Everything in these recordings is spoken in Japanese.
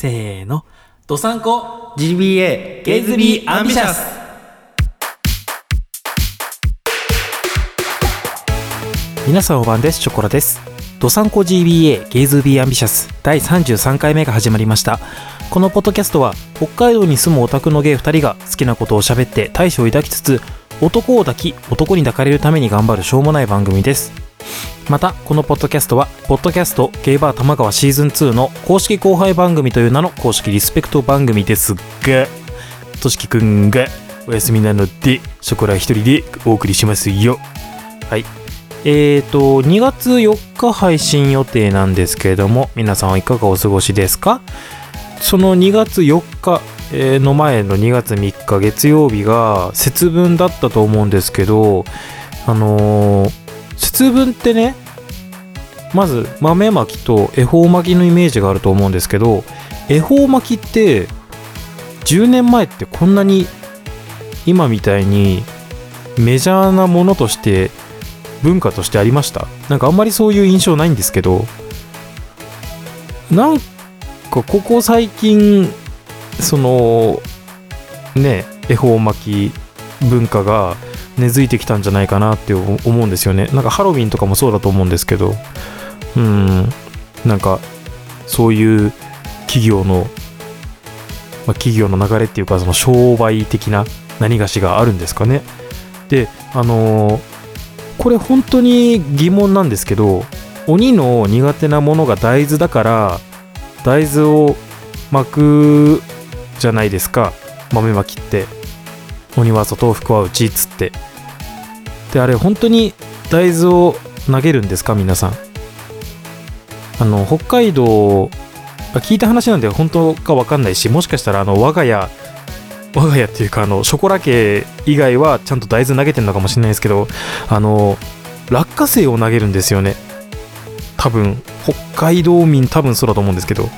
せーの。ドサンコ GBA ゲイズビーアンビシャス皆さんおばんです。ショコラです。ドサンコ GBA ゲイズビーアンビシャス第33回目が始まりました。このポッドキャストは北海道に住むオタクのゲイ2人が好きなことを喋って大志を抱きつつ男を抱き男に抱かれるために頑張るしょうもない番組です。またこのポッドキャストはポッドキャストゲイバー玉川シーズン2の公式後輩番組という名の公式リスペクト番組ですがとしきくんがお休みなのでそこら一人でお送りしますよ。はい。えーと2月4日配信予定なんですけれども皆さんはいかがお過ごしですか？その2月4日の前の2月3日月曜日が節分だったと思うんですけどあのー節分ってねまず豆まきと恵方巻きのイメージがあると思うんですけど恵方巻きって10年前ってこんなに今みたいにメジャーなものとして文化としてありました？なんかあんまりそういう印象ないんですけどなんかここ最近そのね恵方巻き文化が根付いてきたんじゃないかなって思うんですよね。なんかハロウィンとかもそうだと思うんですけど。うん。なんかそういう企業の、まあ、企業の流れっていうかその商売的な何がしがあるんですかね。であのーこれ本当に疑問なんですけど鬼の苦手なものが大豆だから大豆を巻くじゃないですか。豆巻きって。鬼は外福は内っつって。であれ本当に大豆を投げるんですか皆さん？あの北海道聞いた話なんで本当か分かんないしもしかしたらあの我が家我が家っていうかあのショコラ家以外はちゃんと大豆投げてるのかもしれないですけどあの落花生を投げるんですよね。多分北海道民多分そうだと思うんですけど。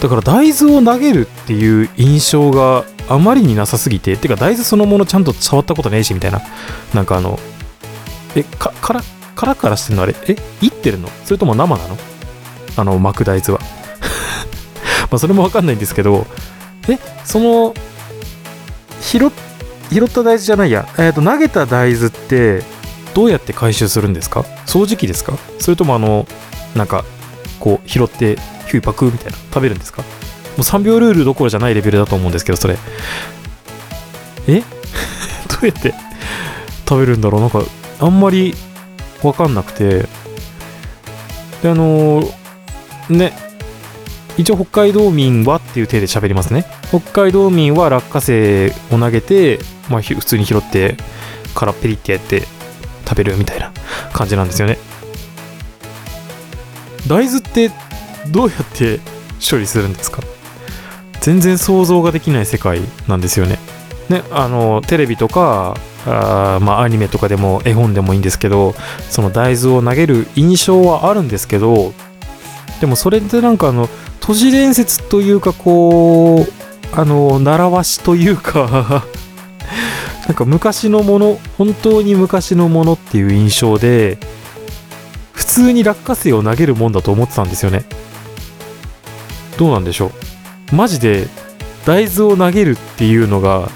だから大豆を投げるっていう印象があまりになさすぎててか大豆そのものちゃんと触ったことねえしみたいな。なんかあのえかからカラカラしてんのあれ？えいってるの？それとも生なの？あの巻く大豆は。まあそれもわかんないんですけどえその拾っ拾った大豆じゃないや、えー、と投げた大豆ってどうやって回収するんですか？掃除機ですか？それともあのなんかこう拾ってヒューパクみたいな食べるんですか？う3秒ルールどころじゃないレベルだと思うんですけどそれ。え？どうやって食べるんだろう？なんかあんまり分かんなくて。であのね。一応北海道民はっていう体で喋りますね。北海道民は落花生を投げて、まあ、普通に拾ってからペリってやって食べるみたいな感じなんですよね。大豆ってどうやって処理するんですか？全然想像ができない世界なんですよね。ねあのテレビとかあまあアニメとかでも絵本でもいいんですけどその大豆を投げる印象はあるんですけどでもそれってなんかあの都市伝説というかこうあの習わしというか なんか昔のもの本当に昔のものっていう印象で普通に落花生を投げるもんだと思ってたんですよね。どうなんでしょう？マジで大豆を投げるっていうのが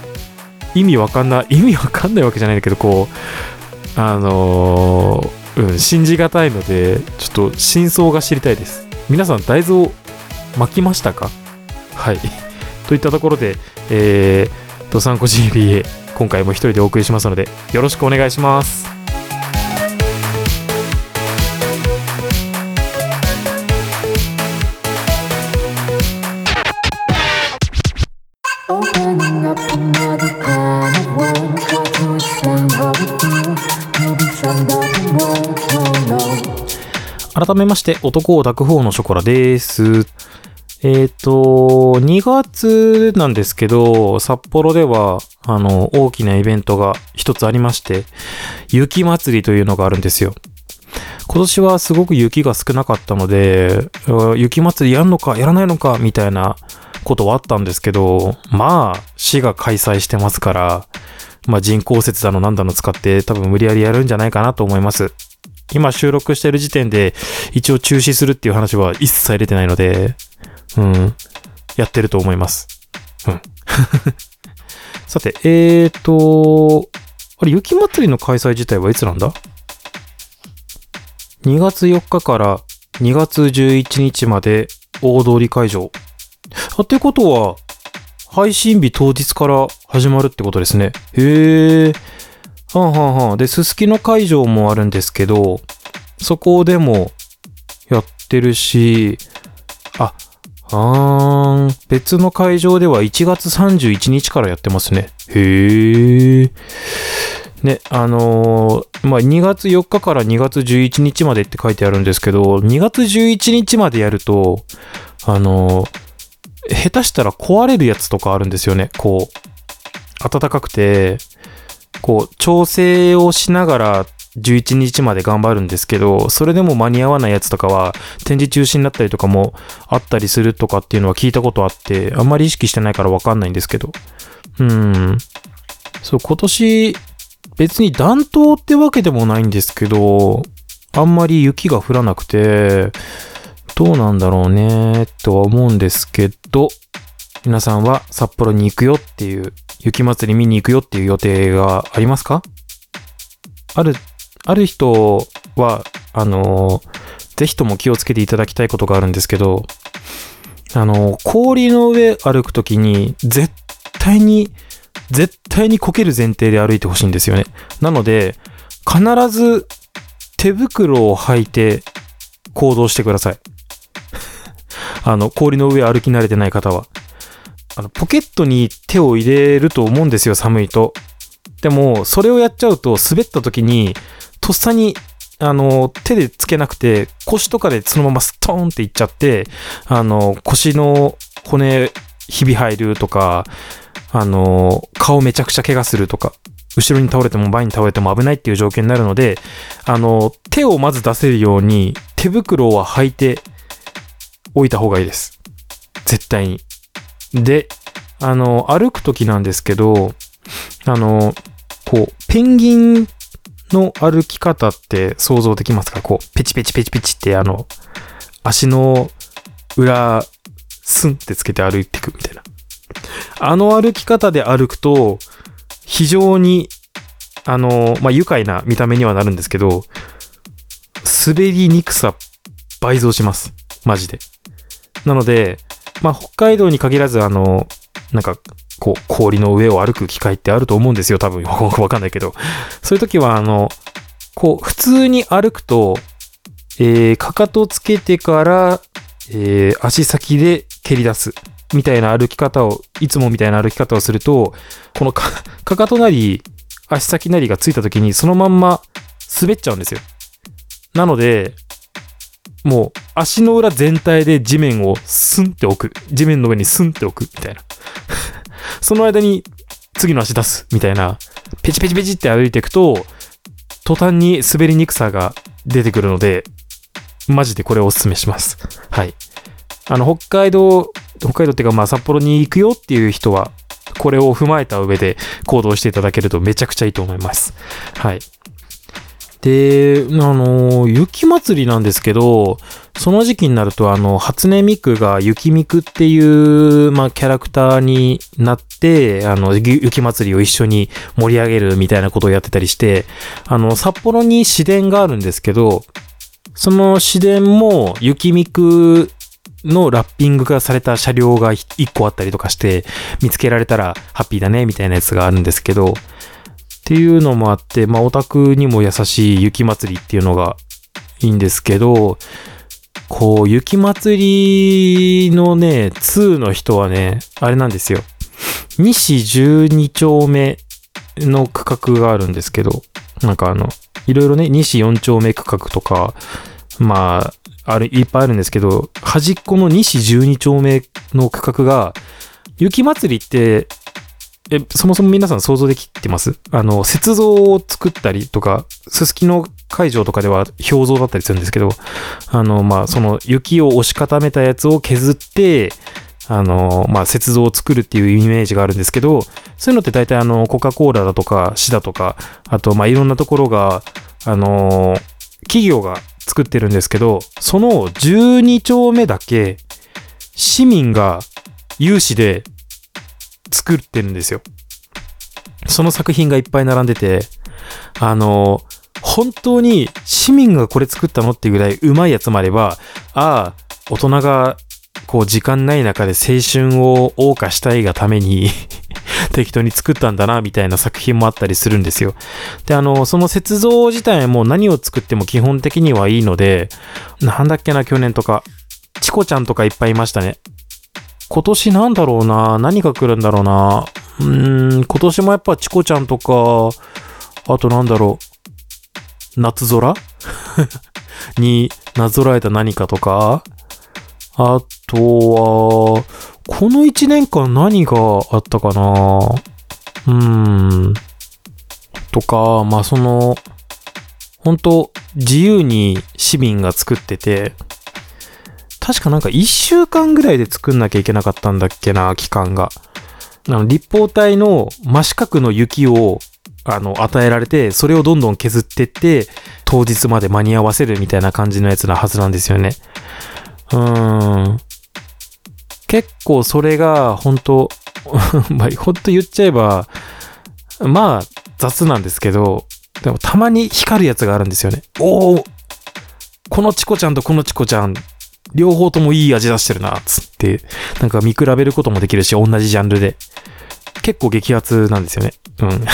意味わかんない意味わかんないわけじゃないんだけどこうあのーうん信じがたいのでちょっと真相が知りたいです。皆さん大豆を巻きましたか？はい。といったところでえー、ドサンコ GBA 今回も一人でお送りしますのでよろしくお願いします「改めまして、男を抱く方のショコラです。えっ、と、2月なんですけど、札幌では、あの、大きなイベントが一つありまして、雪祭りというのがあるんですよ。今年はすごく雪が少なかったので、雪祭りやんのかやらないのかみたいなことはあったんですけど、まあ、市が開催してますから、まあ人工雪だのなんだの使って多分無理やりやるんじゃないかなと思います。今収録してる時点で一応中止するっていう話は一切出てないので、うん。やってると思います。うん。さて、えーと、あれ、雪祭りの開催自体はいつなんだ ?2 月4日から2月11日まで大通り会場。あ、ってことは、配信日当日から始まるってことですね。へえ。はんはんはん。で、すすきの会場もあるんですけど、そこでもやってるし、あ、あーん、別の会場では1月31日からやってますね。へえ。ね、あのーまあ、2月4日から2月11日までって書いてあるんですけど、2月11日までやると、あのー下手したら壊れるやつとかあるんですよね。こう、暖かくて、こう、調整をしながら11日まで頑張るんですけど、それでも間に合わないやつとかは、展示中止になったりとかもあったりするとかっていうのは聞いたことあって、あんまり意識してないからわかんないんですけど。うん。そう、今年、別に暖冬ってわけでもないんですけど、あんまり雪が降らなくて、どうなんだろうね、とは思うんですけど、皆さんは札幌に行くよっていう、雪祭り見に行くよっていう予定がありますか？ある、ある人は、あの、ぜひとも気をつけていただきたいことがあるんですけど、あの、氷の上歩くときに、絶対に、絶対にこける前提で歩いてほしいんですよね。なので、必ず手袋を履いて行動してください。あの、氷の上歩き慣れてない方は。あの、ポケットに手を入れると思うんですよ、寒いと。でも、それをやっちゃうと、滑った時に、とっさに、あの、手でつけなくて、腰とかでそのままストーンっていっちゃって、あの、腰の骨、ひび入るとか、あの、顔めちゃくちゃ怪我するとか、後ろに倒れても前に倒れても危ないっていう状況になるので、あの、手をまず出せるように、手袋は履いておいた方がいいです。絶対に。で、あの、歩くときなんですけど、あの、こう、ペンギンの歩き方って想像できますか？こう、ペチペチペチペチってあの、足の裏、スンってつけて歩いていくみたいな。あの歩き方で歩くと、非常に、あの、まあ、愉快な見た目にはなるんですけど、滑りにくさ倍増します。マジで。なので、まあ、北海道に限らず、あの、なんか、こう、氷の上を歩く機会ってあると思うんですよ。多分、わかんないけど。そういう時は、あの、こう、普通に歩くと、えー、かかとつけてから、えー、足先で蹴り出す。みたいな歩き方を、いつもみたいな歩き方をすると、このか、かかとなり、足先なりがついた時に、そのまんま滑っちゃうんですよ。なので、もう足の裏全体で地面をスンって置く。地面の上にスンって置く。みたいな。その間に次の足出す。みたいな。ペチペチペチって歩いていくと、途端に滑りにくさが出てくるので、マジでこれをお勧めします。はい。あの、北海道、北海道っていうかまあ札幌に行くよっていう人は、これを踏まえた上で行動していただけるとめちゃくちゃいいと思います。はい。で、あの、雪祭りなんですけど、その時期になると、あの、初音ミクが雪ミクっていう、まあ、キャラクターになって、あの、雪祭りを一緒に盛り上げるみたいなことをやってたりして、あの、札幌に市電があるんですけど、その市電も雪ミクのラッピングがされた車両が一個あったりとかして、見つけられたらハッピーだね、みたいなやつがあるんですけど、っていうのもあって、まあ、オタクにも優しい雪祭りっていうのがいいんですけど、こう、雪祭りのね、2の人はね、あれなんですよ。西12丁目の区画があるんですけど、なんかあの、いろいろね、西4丁目区画とか、まあ、ある、いっぱいあるんですけど、端っこの西12丁目の区画が、雪祭りって、え、そもそも皆さん想像できてます？あの、雪像を作ったりとか、すすきの会場とかでは氷像だったりするんですけど、あの、まあ、その雪を押し固めたやつを削って、あの、まあ、雪像を作るっていうイメージがあるんですけど、そういうのって大体あの、コカ・コーラだとか、シダとか、あと、まあ、いろんなところが、あの、企業が作ってるんですけど、その12丁目だけ、市民が有志で作ってるんですよ。その作品がいっぱい並んでて、あの、本当に市民がこれ作ったのっていうぐらいうまいやつもあれば、ああ、大人がこう時間ない中で青春を謳歌したいがために 適当に作ったんだな、みたいな作品もあったりするんですよ。で、あの、その雪像自体も何を作っても基本的にはいいので、なんだっけな、去年とか、チコちゃんとかいっぱいいましたね。今年なんだろうな、何が来るんだろうな。うーん、今年もやっぱチコちゃんとか、あとなんだろう、夏空？になぞらえた何かとか、あとは、この一年間何があったかな？うーん。とか、まあその、本当自由に市民が作ってて、確かなんか一週間ぐらいで作んなきゃいけなかったんだっけな、期間が。あの、立方体の真四角の雪を、あの、与えられて、それをどんどん削ってって、当日まで間に合わせるみたいな感じのやつなはずなんですよね。うーん。結構それが、本当まあ、ほんと言っちゃえば、まあ、雑なんですけど、でもたまに光るやつがあるんですよね。おおこのチコちゃんとこのチコちゃん、両方ともいい味出してるな、つって、なんか見比べることもできるし、同じジャンルで。結構激アツなんですよね。うん。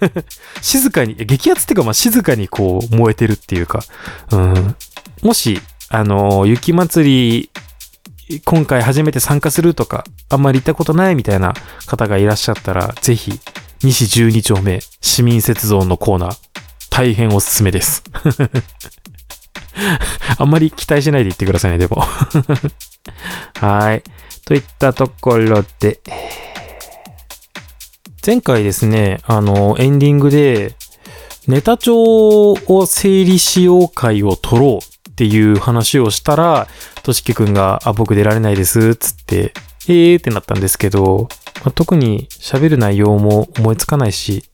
静かに、激アツっていうか、まあ静かにこう燃えてるっていうか、うん。もし、あの、雪祭り、今回初めて参加するとか、あんまり行ったことないみたいな方がいらっしゃったら、ぜひ、西12丁目市民雪像のコーナー、大変おすすめです。あんまり期待しないで言ってくださいね、でも。はい。といったところで、前回ですね、あの、エンディングで、ネタ帳を整理しよう会を取ろうっていう話をしたら、としきくんが、あ、僕出られないです、つって、えーってなったんですけど、まあ特に喋る内容も思いつかないし、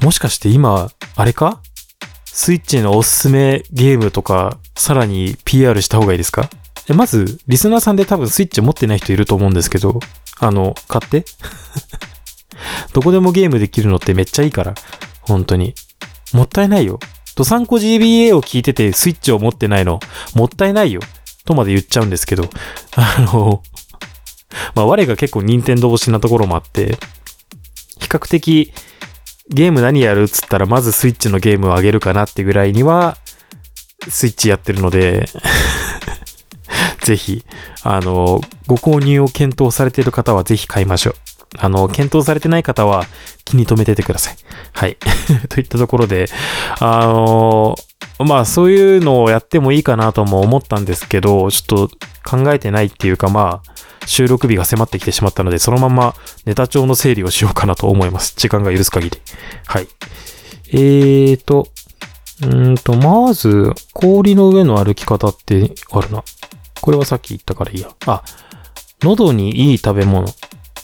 もしかして今、あれかスイッチのおすすめゲームとか、さらに PR した方がいいですか？まず、リスナーさんで多分スイッチ持ってない人いると思うんですけど、あの、買って。どこでもゲームできるのってめっちゃいいから。本当に。もったいないよ。ドサンコ GBA を聞いててスイッチを持ってないの、もったいないよ。とまで言っちゃうんですけど、あの、まあ、我が結構任天堂推しなところもあって、比較的ゲーム何やるっつったらまずスイッチのゲームをあげるかなってぐらいには、スイッチやってるので、ぜひ、あの、ご購入を検討されている方はぜひ買いましょう。あの、検討されてない方は気に留めててください。はい。といったところで、あのまあそういうのをやってもいいかなとも思ったんですけど、ちょっと考えてないっていうかまあ、収録日が迫ってきてしまったので、そのままネタ帳の整理をしようかなと思います。時間が許す限り。はい。えーと、うーんと、まず、氷の上の歩き方ってあるな。これはさっき言ったからいいや。あ、喉にいい食べ物。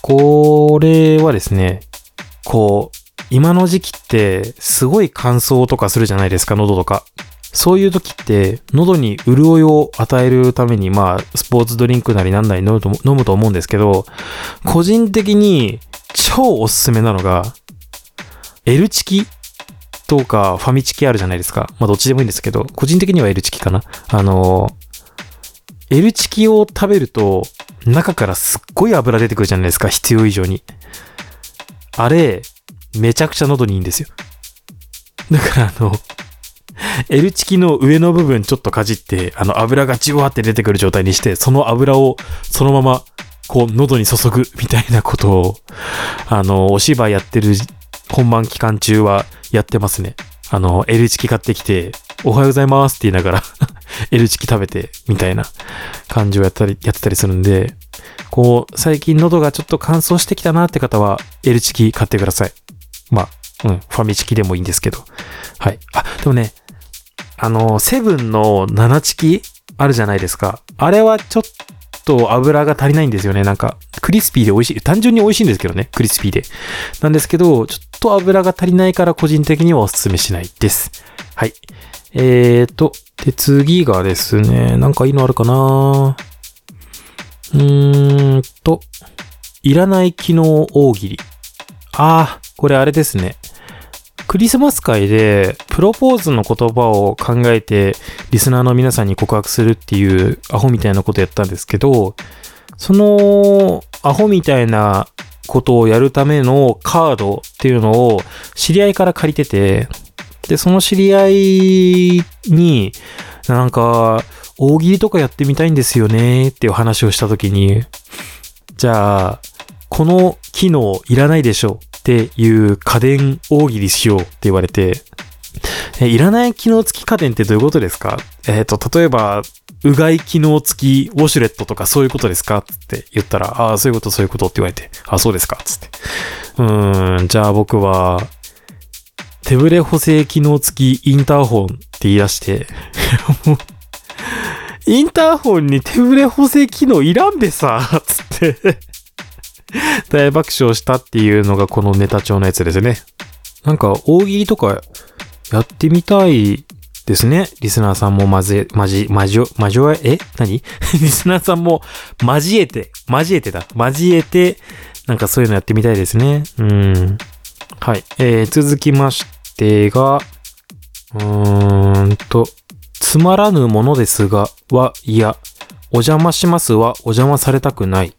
これはですね、こう、今の時期ってすごい乾燥とかするじゃないですか、喉とか。そういう時って、喉に潤いを与えるために、まあ、スポーツドリンクなりなんなり飲むと飲むと思うんですけど、個人的に超おすすめなのが、L チキとかファミチキあるじゃないですか。まあ、どっちでもいいんですけど、個人的には L チキかな。あの、L チキを食べると、中からすっごい油出てくるじゃないですか、必要以上に。あれ、めちゃくちゃ喉にいいんですよ。だからあの、L チキの上の部分ちょっとかじって、あの油がじわって出てくる状態にして、その油をそのまま、こう、喉に注ぐみたいなことを、あの、お芝居やってる本番期間中はやってますね。あの、L チキ買ってきて、おはようございますって言いながら L チキ食べて、みたいな感じをやったり、やってたりするんで、こう、最近喉がちょっと乾燥してきたなって方は、L チキ買ってください。まあ、うん、ファミチキでもいいんですけど。はい。あ、でもね、あの、セブンの7チキあるじゃないですか。あれはちょっと油が足りないんですよね。なんか、クリスピーで美味しい。単純に美味しいんですけどね。クリスピーで。なんですけど、ちょっと油が足りないから個人的にはお勧めしないです。はい。えーと、で、次がですね、なんかいいのあるかなうーんと、いらない機能大喜利。ああ、これあれですね。クリスマス会でプロポーズの言葉を考えてリスナーの皆さんに告白するっていうアホみたいなことやったんですけど、そのアホみたいなことをやるためのカードっていうのを知り合いから借りてて、で、その知り合いになんか大喜利とかやってみたいんですよねっていう話をしたときに、じゃあ、この機能いらないでしょ。うっていう家電大喜利しようって言われて、えいらない機能付き家電ってどういうことですか？えっ、と、例えば、うがい機能付きウォシュレットとかそういうことですか？って言ったら、ああ、そういうことそういうことって言われて、ああそうですか？つって。うーん、じゃあ僕は、手ブレ補正機能付きインターホンって言い出して、インターホンに手ブレ補正機能いらんでさ、つって、大爆笑したっていうのがこのネタ帳のやつですね。なんか、大喜利とかやってみたいですね。リスナーさんもまぜ、まじ、まじ、まじえ、え？何？リスナーさんも交えて、交えてだ。交えて、なんかそういうのやってみたいですね。うん。はい。えー、続きましてが、うーんと、つまらぬものですが、は、いや、お邪魔しますは、お邪魔されたくない。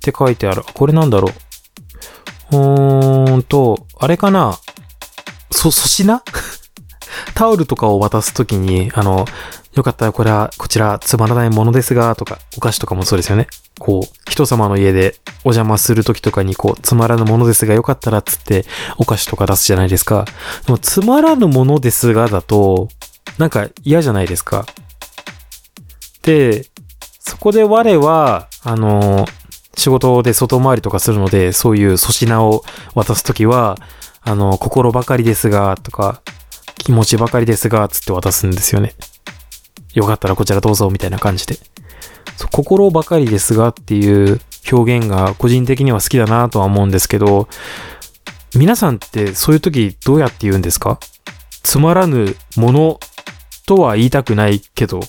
って書いてある。これなんだろう。うーんと、あれかなそ、粗品？タオルとかを渡すときに、あの、よかったらこれは、こちらつまらないものですが、とか、お菓子とかもそうですよね。こう、人様の家でお邪魔するときとかに、こう、つまらぬものですが、よかったらつって、お菓子とか出すじゃないですか。でも、つまらぬものですがだと、なんか嫌じゃないですか。で、そこで我は、あの、仕事で外回りとかするので、そういう粗品を渡すときは、あの、心ばかりですが、とか、気持ちばかりですが、つって渡すんですよね。よかったらこちらどうぞ、みたいな感じで。心ばかりですがっていう表現が個人的には好きだなとは思うんですけど、皆さんってそういう時どうやって言うんですか？つまらぬものとは言いたくないけど、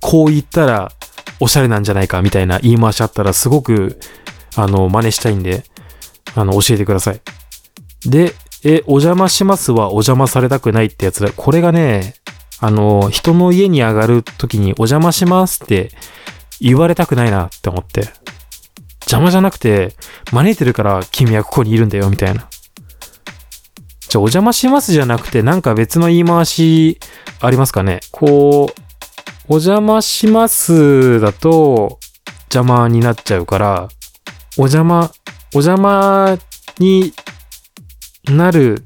こう言ったらおしゃれなんじゃないかみたいな言い回しあったらすごく、あの、真似したいんで、あの、教えてください。で、え、お邪魔しますはお邪魔されたくないってやつだ。これがね、あの、人の家に上がるときにお邪魔しますって言われたくないなって思って。邪魔じゃなくて、招いてるから君はここにいるんだよ、みたいな。じゃあ、お邪魔しますじゃなくて、なんか別の言い回しありますかねこう、お邪魔しますだと邪魔になっちゃうから、お邪魔、お邪魔になる、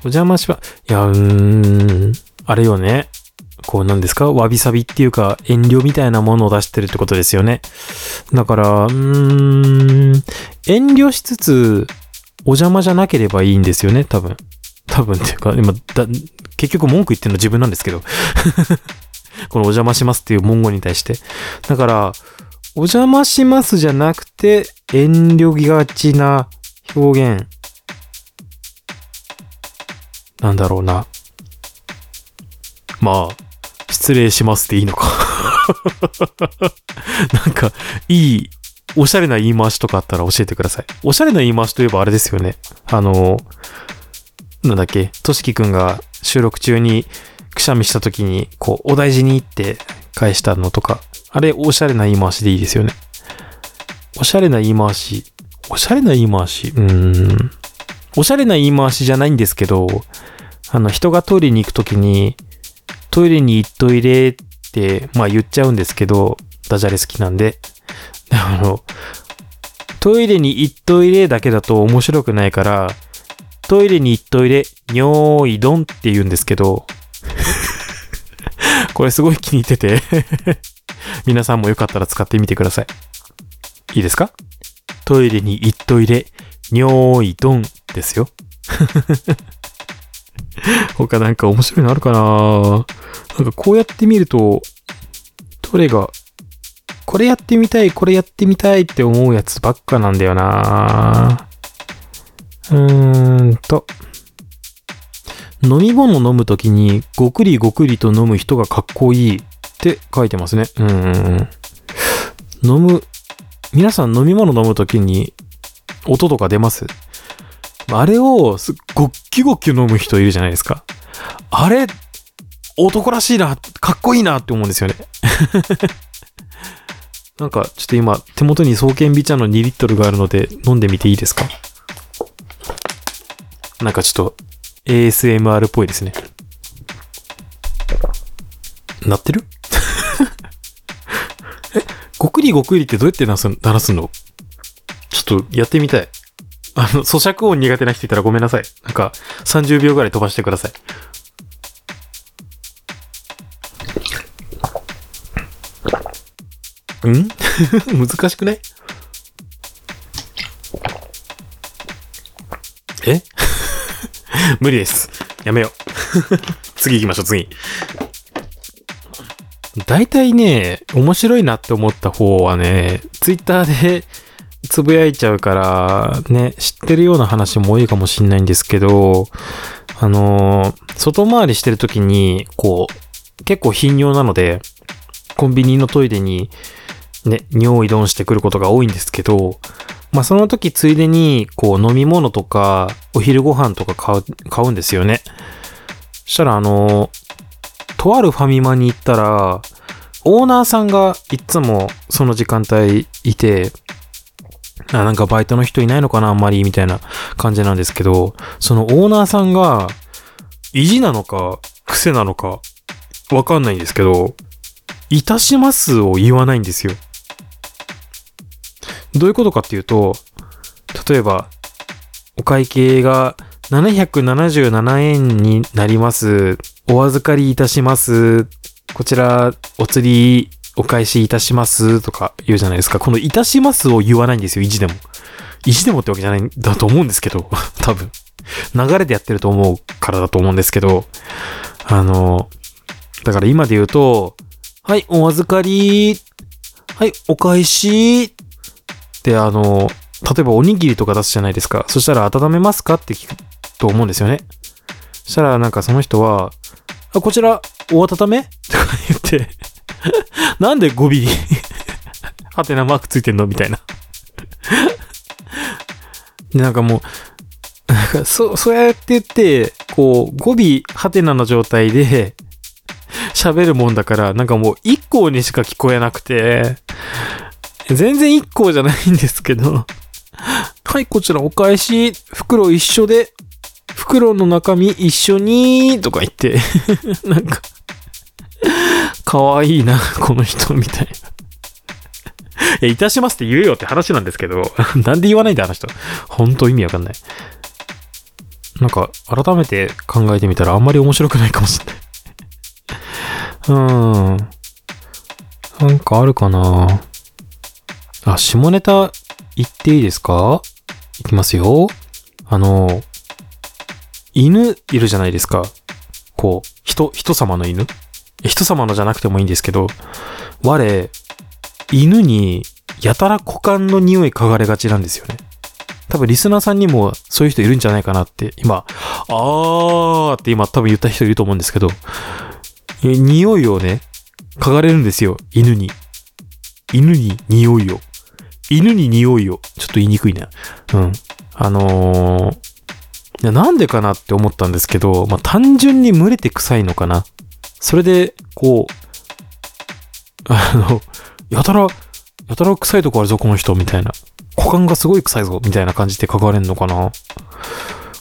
お邪魔しま、いや、うーん、あれよね。こうなんですか？わびさびっていうか遠慮みたいなものを出してるってことですよね。だから、うーん、遠慮しつつ、お邪魔じゃなければいいんですよね、多分。多分っていうか、今、だ結局文句言ってるの自分なんですけど。このお邪魔しますっていう文言に対して。だから、お邪魔しますじゃなくて、遠慮がちな表現。なんだろうな。まあ、失礼しますっていいのか。なんか、いい、おしゃれな言い回しとかあったら教えてください。おしゃれな言い回しといえばあれですよね。あの、なんだっけ、としきくんが収録中にくしゃみした時に、こう、お大事にって返したのとか、あれ、おしゃれな言い回しでいいですよね。おしゃれな言い回し。おしゃれな言い回し。うーん。おしゃれな言い回しじゃないんですけど、あの、人がトイレに行くときに、トイレに行っといれって、まあ言っちゃうんですけど、ダジャレ好きなんで。あの、トイレに行っといれだけだと面白くないから、トイレに行っといれ、にょーいどんって言うんですけど、これすごい気に入ってて、皆さんもよかったら使ってみてください。いいですか？トイレに行っといれ、にょーいどんですよ。他なんか面白いのあるかな？なんかこうやってみると、どれが、これやってみたい、これやってみたいって思うやつばっかなんだよなうーんと。飲み物飲むときにごくりごくりと飲む人がかっこいいって書いてますね。うん。飲む、皆さん飲み物飲むときに音とか出ます？あれをすごっきごっき飲む人いるじゃないですか。あれ、男らしいな、かっこいいなって思うんですよね。なんか、ちょっと今、手元に双剣美茶の2リットルがあるので、飲んでみていいですか？なんかちょっと、ASMR っぽいですね。なってる？え、ごくりごくりってどうやって鳴らす鳴らすの？ちょっとやってみたい。あの、咀嚼音苦手な人いたらごめんなさい。なんか、30秒ぐらい飛ばしてください。ん？難しくない？無理です。やめよう。次行きましょう、次。大体ね、面白いなって思った方はね、ツイッターで つぶやいちゃうから、ね、知ってるような話も多いかもしんないんですけど、あのー外回りしてる時に、こう、結構頻尿なので、コンビニのトイレに、ね、尿意ドンしてくることが多いんですけど、まあその時ついでに、こう飲み物とか、お昼ご飯とか買う、買うんですよね。そしたらあの、とあるファミマに行ったら、オーナーさんがいつもその時間帯いて、あ、なんかバイトの人いないのかなあんまりみたいな感じなんですけど、そのオーナーさんが、意地なのか、癖なのか、わかんないんですけど、いたしますを言わないんですよ。どういうことかっていうと、例えば、お会計が777円になります。お預かりいたします。こちら、お釣り、お返しいたします。とか言うじゃないですか。このいたしますを言わないんですよ、意地でも。意地でもってわけじゃないんだと思うんですけど、多分。流れでやってると思うからだと思うんですけど、あの、だから今で言うと、はい、お預かり、はい、お返し、ってあの、例えばおにぎりとか出すじゃないですか。そしたら温めますかって聞くと思うんですよね。そしたらなんかその人は、あ、こちら、お温め？とか言って、なんで語尾？に、ハテナマークついてんの？みたいな。で、なんかもう、なんかそ、そうやって言って、こう、語尾、ハテナの状態で、喋るもんだから、なんかもう一項にしか聞こえなくて、全然一項じゃないんですけど、はい、こちらお返し、袋一緒で、袋の中身一緒に、とか言って、なんか、かわいいな、この人、みたいな。いや、いたしますって言えよって話なんですけど、なんで言わないんだ、あの人。本当意味わかんない。なんか、改めて考えてみたらあんまり面白くないかもしれない。うーん。なんかあるかなあ、下ネタ言っていいですか？いきますよ。あの、犬いるじゃないですか。こう、人、人様の犬人様のじゃなくてもいいんですけど、我、犬にやたら股間の匂い嗅がれがちなんですよね。多分リスナーさんにもそういう人いるんじゃないかなって、今、あーって今多分言った人いると思うんですけど、匂いをね、嗅がれるんですよ、犬に。犬に匂いを。犬に匂いを。ちょっと言いにくいな。うん。あのー、なんでかなって思ったんですけど、まあ、単純に群れて臭いのかな。それで、こう、あの、やたら、やたら臭いとこあるぞ、この人、みたいな。股間がすごい臭いぞ、みたいな感じで書かれるのかな。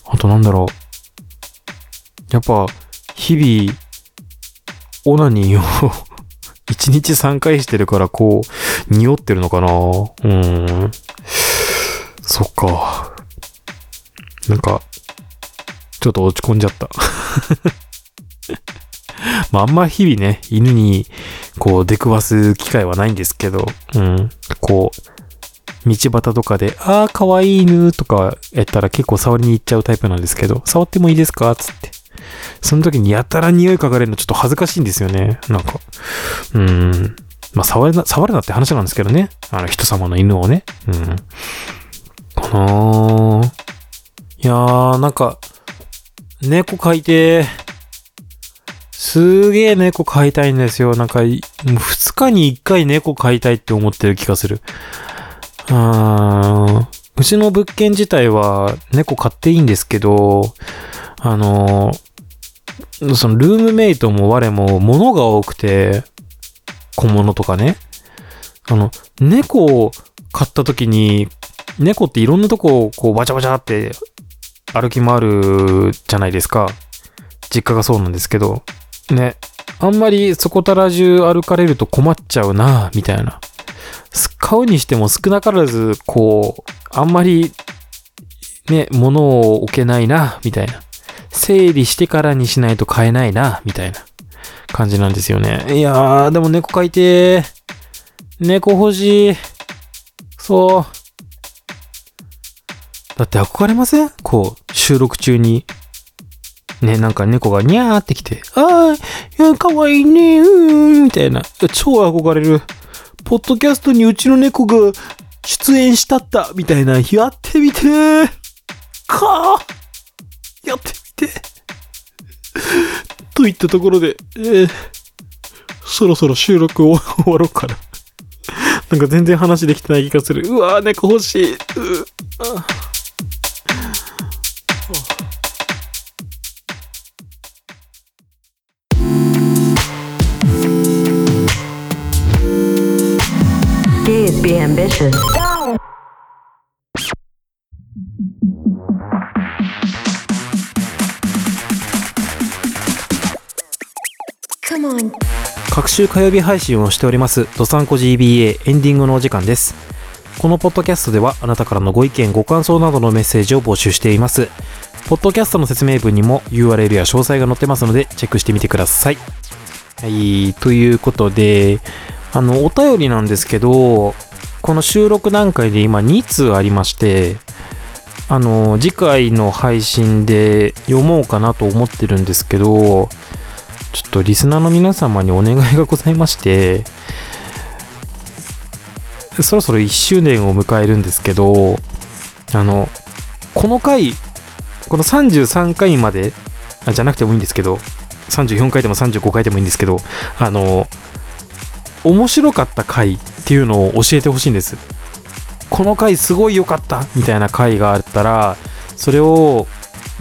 あとなんだろう。やっぱ、日々、オナニーを1日3回してるから、こう、匂ってるのかな？うーん。そっか。なんか、ちょっと落ち込んじゃった。まあ、あんま日々ね、犬に、こう、出くわす機会はないんですけど、うん。こう、道端とかで、あー、かわいい犬とかやったら結構触りに行っちゃうタイプなんですけど、触ってもいいですか？つって。その時にやたら匂い嗅がれるのちょっと恥ずかしいんですよね。なんか。うん。まあ、触るな、触るなって話なんですけどね。あの、人様の犬をね。うん。かなーいやー、なんか、猫飼いてー。すげー猫飼いたいんですよ。なんかい、もう2日に1回猫飼いたいって思ってる気がする。あーんうちの物件自体は猫飼っていいんですけど、あの、そのルームメイトも我も物が多くて、小物とかね。あの、猫を飼った時に、猫っていろんなとこをこうバチャバチャって歩き回るじゃないですか。実家がそうなんですけど。ね。あんまりそこたら中歩かれると困っちゃうなみたいな。買うにしても少なからず、こう、あんまり、ね、物を置けないな、みたいな。整理してからにしないと買えないな、みたいな感じなんですよね。いやー、でも猫飼いてー。猫欲しい。そう。だって憧れません？こう、収録中に。ね、なんか猫がニャーってきて、あー、や、かわいいねーうーん、みたいな。超憧れる。ポッドキャストにうちの猫が出演したった、みたいな。やってみてー。かー。やってて。といったところで、えー、そろそろ収録を終わろうかな。なんか全然話できてない気がする。うわー、猫欲しい。うあ Please be ambitious. 各週火曜日配信をしております、ドサンコ GBA エンディングのお時間です。このポッドキャストではあなたからのご意見、ご感想などのメッセージを募集しています。ポッドキャストの説明文にも URL や詳細が載ってますのでチェックしてみてください。はい、ということで、あの、お便りなんですけど、この収録段階で今2通ありまして、あの、次回の配信で読もうかなと思ってるんですけど、ちょっとリスナーの皆様にお願いがございまして、そろそろ1周年を迎えるんですけど、あの、この回、この33回まで、あじゃなくてもいいんですけど、34回でも35回でもいいんですけど、あの、面白かった回っていうのを教えてほしいんです。この回すごい良かったみたいな回があったら、それを、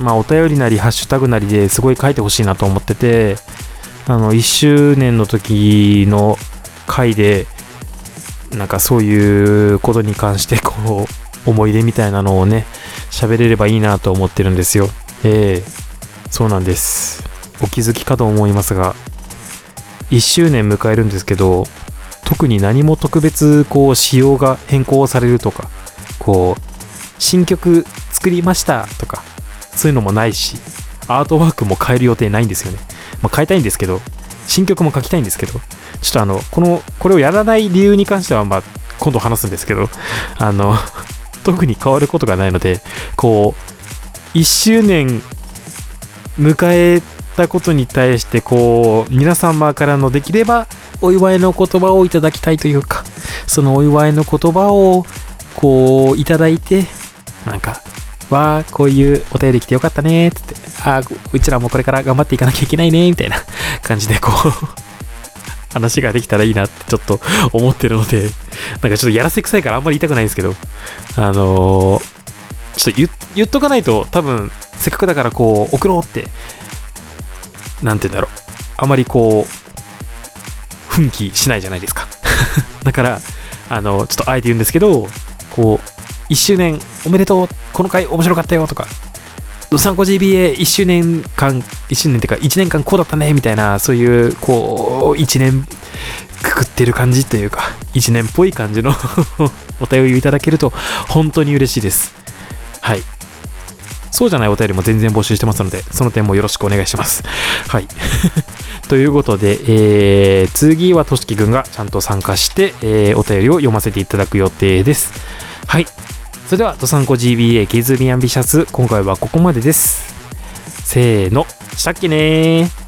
まあ、お便りなり、ハッシュタグなりですごい書いてほしいなと思ってて、あの、1周年の時の回で、なんかそういうことに関して、こう、思い出みたいなのをね、喋れればいいなと思ってるんですよ。ええそうなんです。お気づきかと思いますが、1周年迎えるんですけど、特に何も特別、こう、仕様が変更されるとか、こう、新曲作りましたとか、そういうのもないし、アートワークも変える予定ないんですよね。まあ、変えたいんですけど、新曲も書きたいんですけど、ちょっとあの、この、これをやらない理由に関しては、まあ、今度話すんですけど、あの、特に変わることがないので、こう、1周年迎えたことに対して、こう、皆様からのできれば、お祝いの言葉をいただきたいというか、そのお祝いの言葉を、こう、いただいて、なんか、わあ、こういうお便り来てよかったね、つって、ああ、うちらもこれから頑張っていかなきゃいけないね、みたいな感じで、こう、話ができたらいいなってちょっと思ってるので、なんかちょっとやらせくさいからあんまり言いたくないんですけど、あのーちょっと言言っとかないと多分、せっかくだからこう、送ろうって、なんて言うんだろう、あまりこう、奮起しないじゃないですか。だから、あの、ちょっとあえて言うんですけど、こう、1周年おめでとう、この回面白かったよとか、ドサンコ GBA1 周年間、1周年っていうか1年間こうだったねみたいな、そういう、こう、1年くくってる感じというか、1年っぽい感じの お便りをいただけると本当に嬉しいです。はい。そうじゃないお便りも全然募集してますので、その点もよろしくお願いします。はい。ということで、えー、次はとしきくんがちゃんと参加して、えー、お便りを読ませていただく予定です。はい。それでは、ドサンコ GBA ゲズミアンビシャス、今回はここまでです。せーの、したっけね。